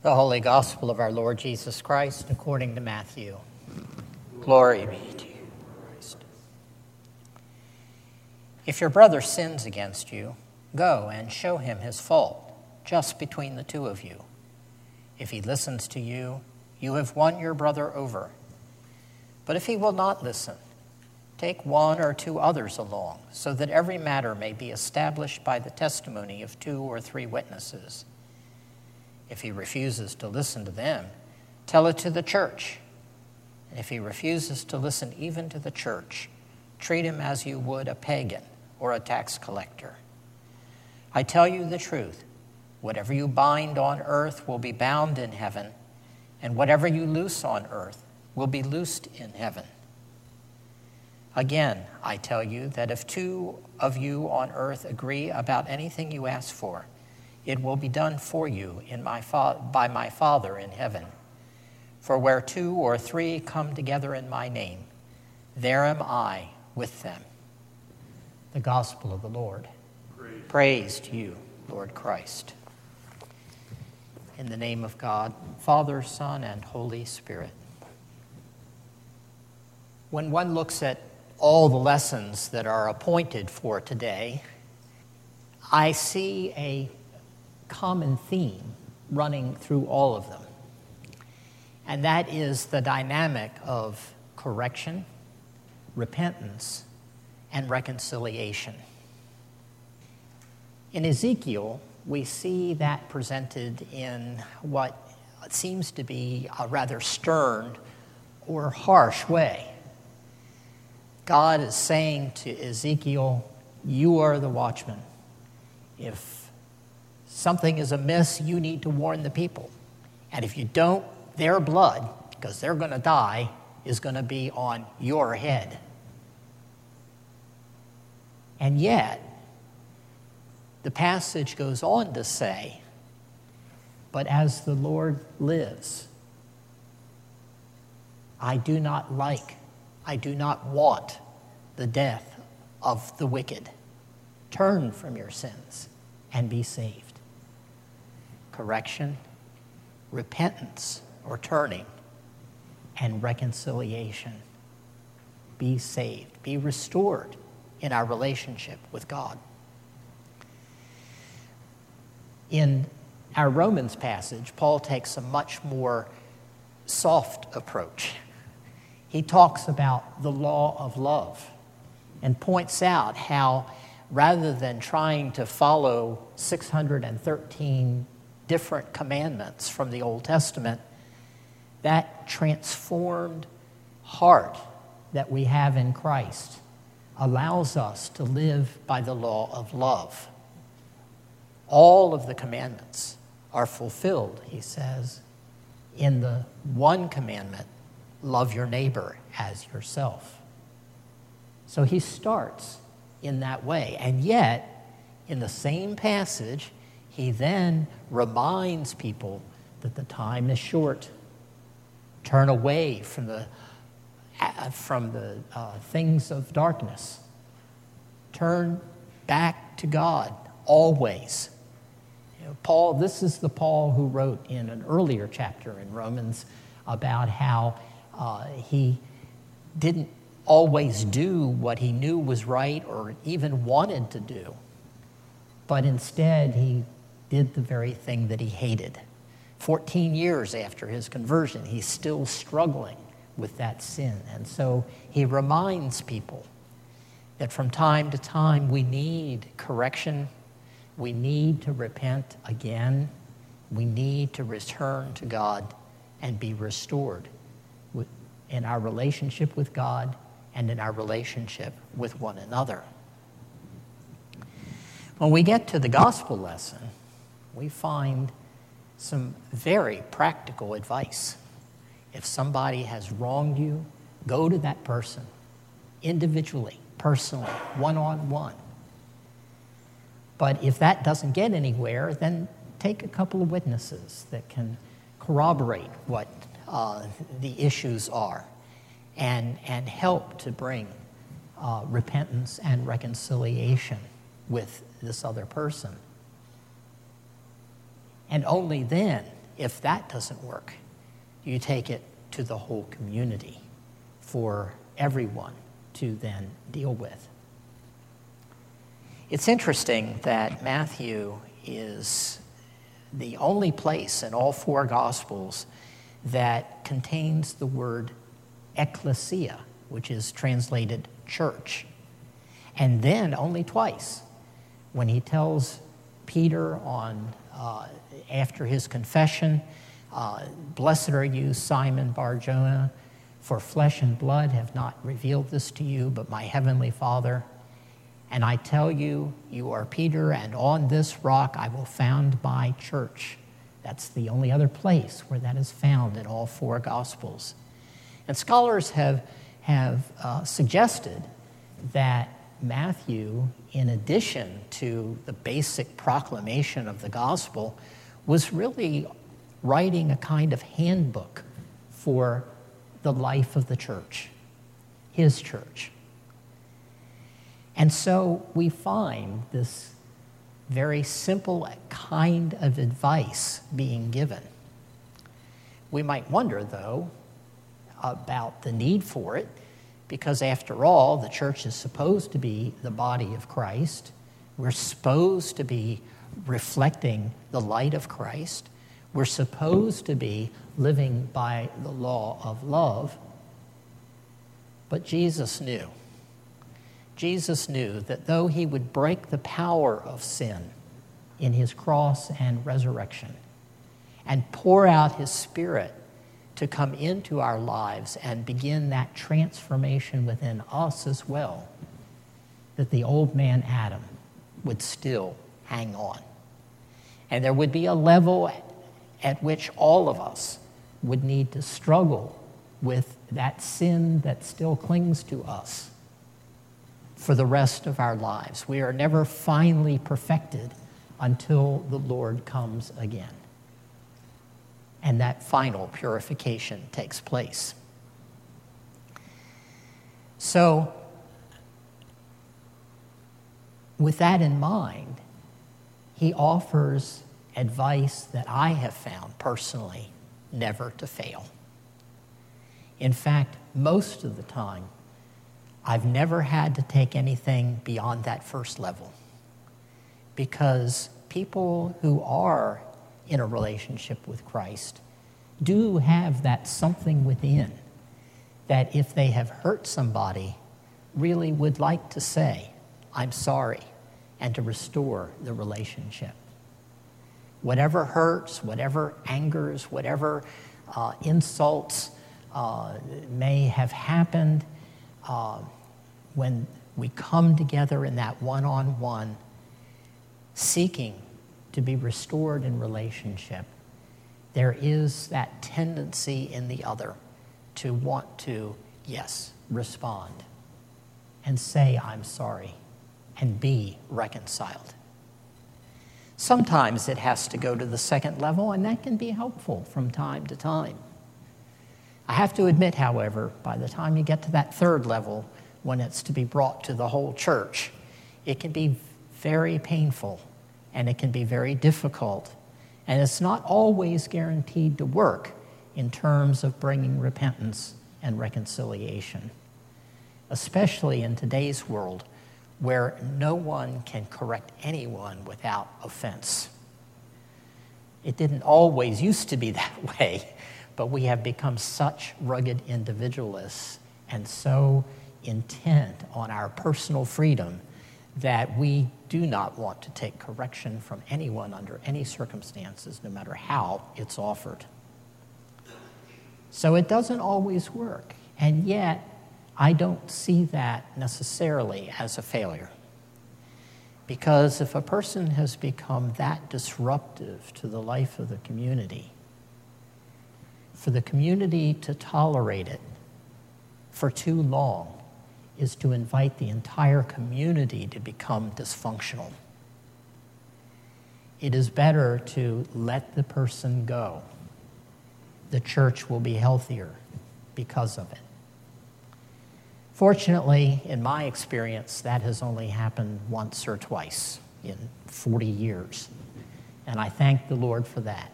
The Holy Gospel of our Lord Jesus Christ according to Matthew. Glory be to you, Christ. If your brother sins against you, go and show him his fault, just between the two of you. If he listens to you, you have won your brother over. But if he will not listen, take one or two others along, so that every matter may be established by the testimony of two or three witnesses. If he refuses to listen to them, tell it to the church. And if he refuses to listen even to the church, treat him as you would a pagan or a tax collector. I tell you the truth whatever you bind on earth will be bound in heaven, and whatever you loose on earth will be loosed in heaven. Again, I tell you that if two of you on earth agree about anything you ask for, it will be done for you in my fa- by my Father in heaven. For where two or three come together in my name, there am I with them. The Gospel of the Lord. Praise, Praise to you, Lord Christ. In the name of God, Father, Son, and Holy Spirit. When one looks at all the lessons that are appointed for today, I see a common theme running through all of them, and that is the dynamic of correction, repentance, and reconciliation. In Ezekiel, we see that presented in what seems to be a rather stern or harsh way. God is saying to Ezekiel, You are the watchman. If something is amiss, you need to warn the people. And if you don't, their blood, because they're going to die, is going to be on your head. And yet, the passage goes on to say, But as the Lord lives, I do not like, I do not want the death of the wicked. Turn from your sins and be saved correction, repentance or turning, and reconciliation. Be saved, be restored in our relationship with God. In our Romans passage, Paul takes a much more soft approach. He talks about the law of love and points out how rather than trying to follow 613 different commandments from the Old Testament, that transformed heart that we have in Christ allows us to live by the law of love. All of the commandments are fulfilled, he says, in the one commandment love your neighbor as yourself. So he starts in that way. And yet, in the same passage, he then reminds people that the time is short. Turn away from the, uh, from the uh, things of darkness. Turn back to God always. You know, Paul, this is the Paul who wrote in an earlier chapter in Romans about how uh, he didn't always do what he knew was right or even wanted to do, but instead he did the very thing that he hated. 14 years after his conversion, he's still struggling with that sin. And so he reminds people that from time to time we need correction, we need to repent again, we need to return to God and be restored in our relationship with God and in our relationship with one another. When we get to the gospel lesson, we find some very practical advice. If somebody has wronged you, go to that person individually, personally, one on one. But if that doesn't get anywhere, then take a couple of witnesses that can corroborate what uh, the issues are and, and help to bring uh, repentance and reconciliation with this other person. And only then, if that doesn't work, you take it to the whole community for everyone to then deal with. It's interesting that Matthew is the only place in all four Gospels that contains the word ecclesia, which is translated church. And then only twice, when he tells Peter on uh, after his confession, uh, "Blessed are you, Simon Bar-Jonah, for flesh and blood have not revealed this to you, but my heavenly Father." And I tell you, you are Peter, and on this rock I will found my church. That's the only other place where that is found in all four Gospels. And scholars have, have uh, suggested that Matthew, in addition to the basic proclamation of the gospel, was really writing a kind of handbook for the life of the church, his church. And so we find this very simple kind of advice being given. We might wonder, though, about the need for it, because after all, the church is supposed to be the body of Christ. We're supposed to be reflecting the light of Christ. We're supposed to be living by the law of love. But Jesus knew Jesus knew that though he would break the power of sin in his cross and resurrection and pour out his spirit to come into our lives and begin that transformation within us as well, that the old man Adam would still hang on. And there would be a level at which all of us would need to struggle with that sin that still clings to us for the rest of our lives. We are never finally perfected until the Lord comes again. And that final purification takes place. So, with that in mind, he offers advice that I have found personally never to fail. In fact, most of the time, I've never had to take anything beyond that first level because people who are in a relationship with Christ do have that something within that if they have hurt somebody, really would like to say, I'm sorry, and to restore the relationship. Whatever hurts, whatever angers, whatever uh, insults uh, may have happened, uh, when we come together in that one on one, seeking to be restored in relationship, there is that tendency in the other to want to, yes, respond and say, I'm sorry, and be reconciled. Sometimes it has to go to the second level, and that can be helpful from time to time. I have to admit, however, by the time you get to that third level, when it's to be brought to the whole church. It can be very painful and it can be very difficult. And it's not always guaranteed to work in terms of bringing repentance and reconciliation, especially in today's world where no one can correct anyone without offense. It didn't always used to be that way, but we have become such rugged individualists and so intent on our personal freedom that we do not want to take correction from anyone under any circumstances, no matter how it's offered. So it doesn't always work. And yet, I don't see that necessarily as a failure. Because if a person has become that disruptive to the life of the community, for the community to tolerate it for too long is to invite the entire community to become dysfunctional. It is better to let the person go. The church will be healthier because of it. Fortunately, in my experience, that has only happened once or twice in 40 years. And I thank the Lord for that.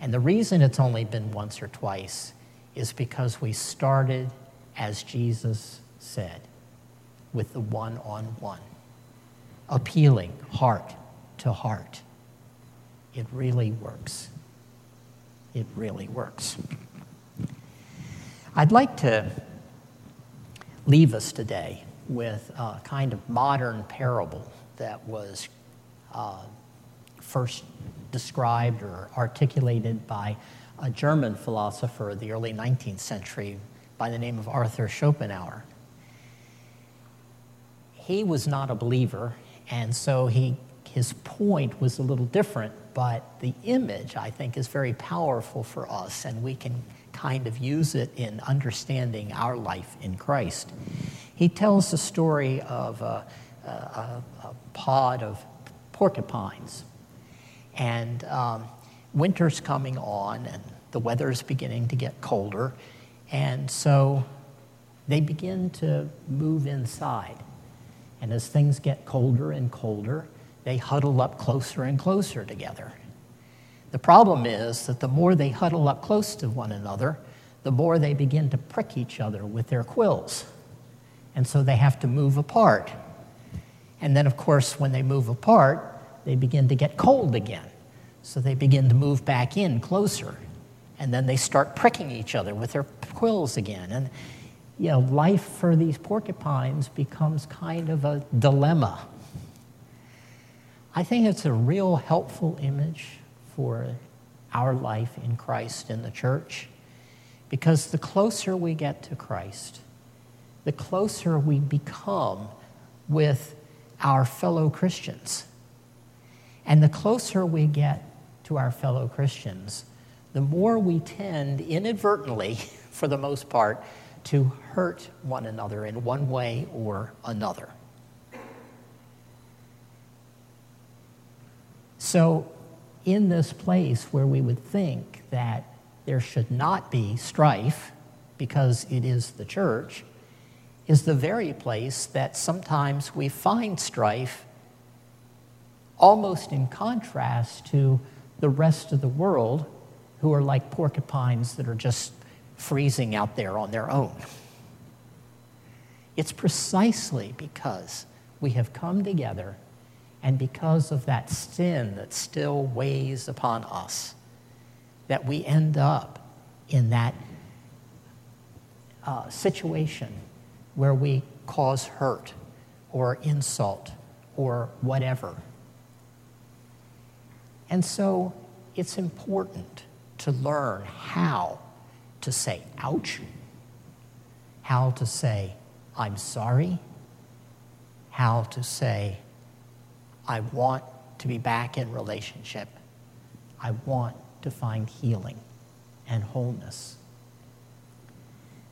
And the reason it's only been once or twice is because we started, as Jesus said, with the one on one, appealing heart to heart. It really works. It really works. I'd like to leave us today with a kind of modern parable that was uh, first described or articulated by a German philosopher of the early 19th century by the name of Arthur Schopenhauer. He was not a believer, and so he, his point was a little different, but the image, I think, is very powerful for us, and we can kind of use it in understanding our life in Christ. He tells the story of a, a, a pod of porcupines and um, winter's coming on, and the weather's beginning to get colder. And so they begin to move inside. And as things get colder and colder, they huddle up closer and closer together. The problem is that the more they huddle up close to one another, the more they begin to prick each other with their quills. And so they have to move apart. And then, of course, when they move apart, they begin to get cold again. So they begin to move back in closer. And then they start pricking each other with their quills again. And you know, life for these porcupines becomes kind of a dilemma. I think it's a real helpful image for our life in Christ in the church because the closer we get to Christ, the closer we become with our fellow Christians. And the closer we get to our fellow Christians, the more we tend inadvertently, for the most part, to hurt one another in one way or another. So, in this place where we would think that there should not be strife because it is the church, is the very place that sometimes we find strife almost in contrast to the rest of the world who are like porcupines that are just freezing out there on their own. It's precisely because we have come together and because of that sin that still weighs upon us that we end up in that uh, situation where we cause hurt or insult or whatever. And so it's important to learn how to say ouch, how to say I'm sorry, how to say I want to be back in relationship, I want to find healing and wholeness.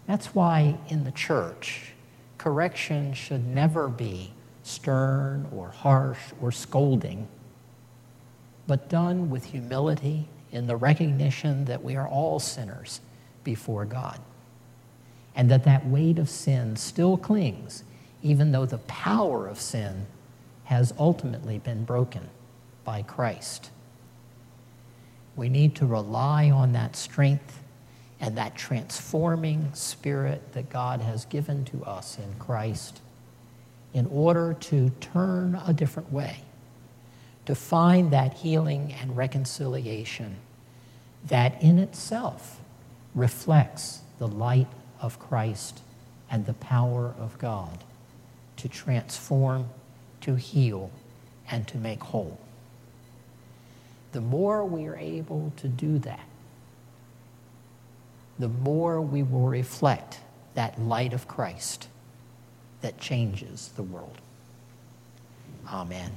That's why in the church, correction should never be stern or harsh or scolding but done with humility in the recognition that we are all sinners before God. And that that weight of sin still clings, even though the power of sin has ultimately been broken by Christ. We need to rely on that strength and that transforming spirit that God has given to us in Christ in order to turn a different way to find that healing and reconciliation that in itself reflects the light of Christ and the power of God to transform, to heal, and to make whole. The more we are able to do that, the more we will reflect that light of Christ that changes the world. Amen.